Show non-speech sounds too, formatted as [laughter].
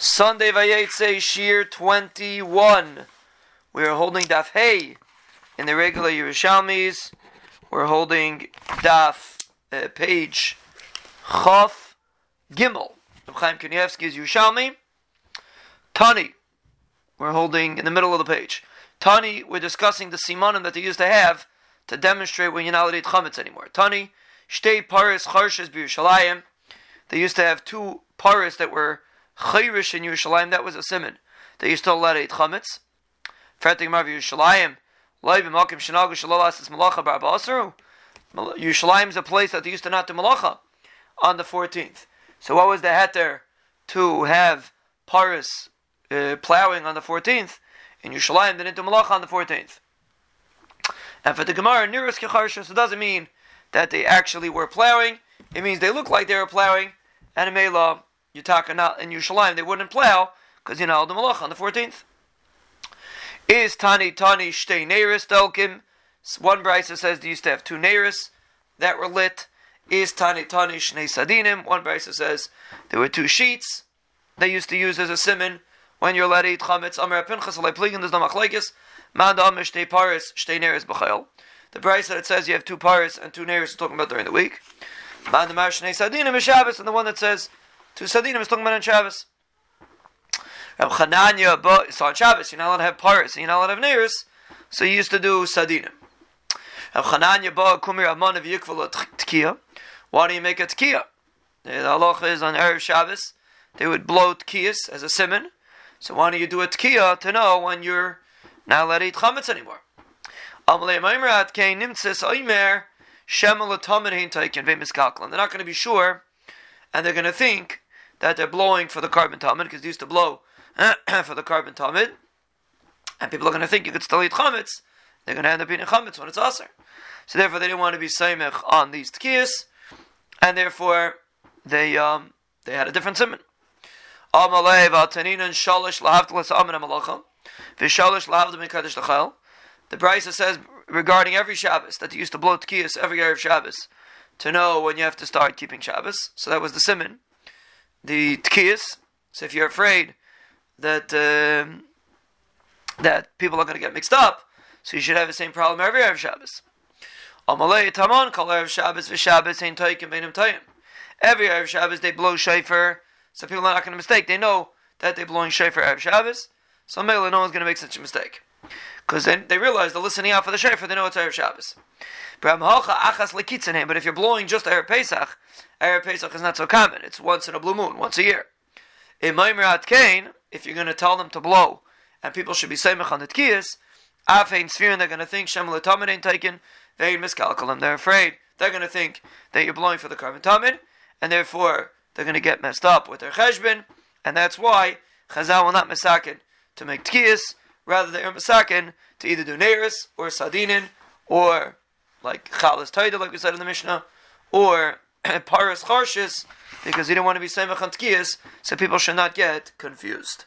Sunday Vayetze Shiur 21. We are holding Daf Hey in the regular Yerushalmis. We're holding Daf uh, page Chaf Gimel. Chaim Kanievsky's Yerushalmi. Tani. We're holding in the middle of the page. Tani, we're discussing the simanim that they used to have to demonstrate when you're not allowed to eat chametz anymore. Tani, shtei paris charshes b'Yerushalayim. They used to have two paris that were Chayrish in Yerushalayim, that was a simon. They used to allow to eat chametz. Fertig Marv Yerushalayim, Loy b'makim shenagu shalalas is malacha bar ba'asaru. Yerushalayim is a place that they used to not do malacha on the 14th. So what was the heter to have paris uh, plowing on the 14th? In Yerushalayim, they didn't do malacha on the 14th. And for the Gemara, nearest kecharsha, it doesn't mean that they actually were plowing. It means they look like they were plowing, and in Mela, not in Yerushalayim, they wouldn't plow because you know the malach on the 14th. Is Tani Tani Shtei Neris Delkim? One brisa says they used to have two Neris that were lit. Is Tani Tani Shnei Sadinim? One brisa says there were two sheets they used to use as a simon when you're allowed to eat chametz. Amar Pinchas Alei Pligin, there's no machlekes. Manda Amar Shtei Paris Shtei Neris B'chayel. The brisa that says you have two Paris and two Neris is talking about during the week. Manda Mar Shnei Sadinim Shabbos, and the one that says to Sadinim is talking about on Shabbos. Rab Chananya, but it's on Shabbos. You're not allowed to have paris, you're not allowed to have neiris. So you used to do Sadinim. Rab Chananya, ba kumir amon of yikval tkiya. Why do you make a tkiya? The halacha is on Erev Shabbos. They would blow tkiyas as a simon. So why don't you do a tkiya to know when you're not allowed to eat chametz anymore? They're not going to be sure and they're going to think that they're blowing for the korban tamid because they used to blow [clears throat] for the korban tamid, and people are going to think you could still eat chametz. They're going to end up eating chametz when it's aser. So therefore, they didn't want to be seimich on these tkiyas, and therefore they um, they had a different simon. The Brisa says regarding every Shabbos that they used to blow tkiyas every year of Shabbos to know when you have to start keeping Shabbos. So that was the simon, the tkiyas. So if you're afraid that um, that people are going to get mixed up, so you should have the same problem every Erev Shabbos. Amalei tamon kol Erev Shabbos v'Shabbos ein toikim beinim toyim. Every Erev Shabbos they blow shofar, so people are not going to mistake. They know that they're blowing shofar Erev Shabbos, so maybe no one's going to make such a mistake. Because then they realize they're listening out for the shofar, they know it's Erev Shabbos. But if you're blowing just Erev Pesach, Erev Pesach is not so common. It's once in a blue moon, once a year. In Maimer Kain, if you're going to tell them to blow, and people should be semich on the tkiyas, Afein Sfirin, they're going to think Shem Latamin ain't taken, they miscalculate They're afraid. They're going to think that you're blowing for the korban tamid, and therefore they're going to get messed up with their cheshbon, and that's why Chazal will not misakin to make tkiyas, rather they're misakin to either do neiris or sadinin or like chalas taida, like we said in the Mishnah, or [clears throat] paras charshis, because you don't want to be semach on so people should not get confused.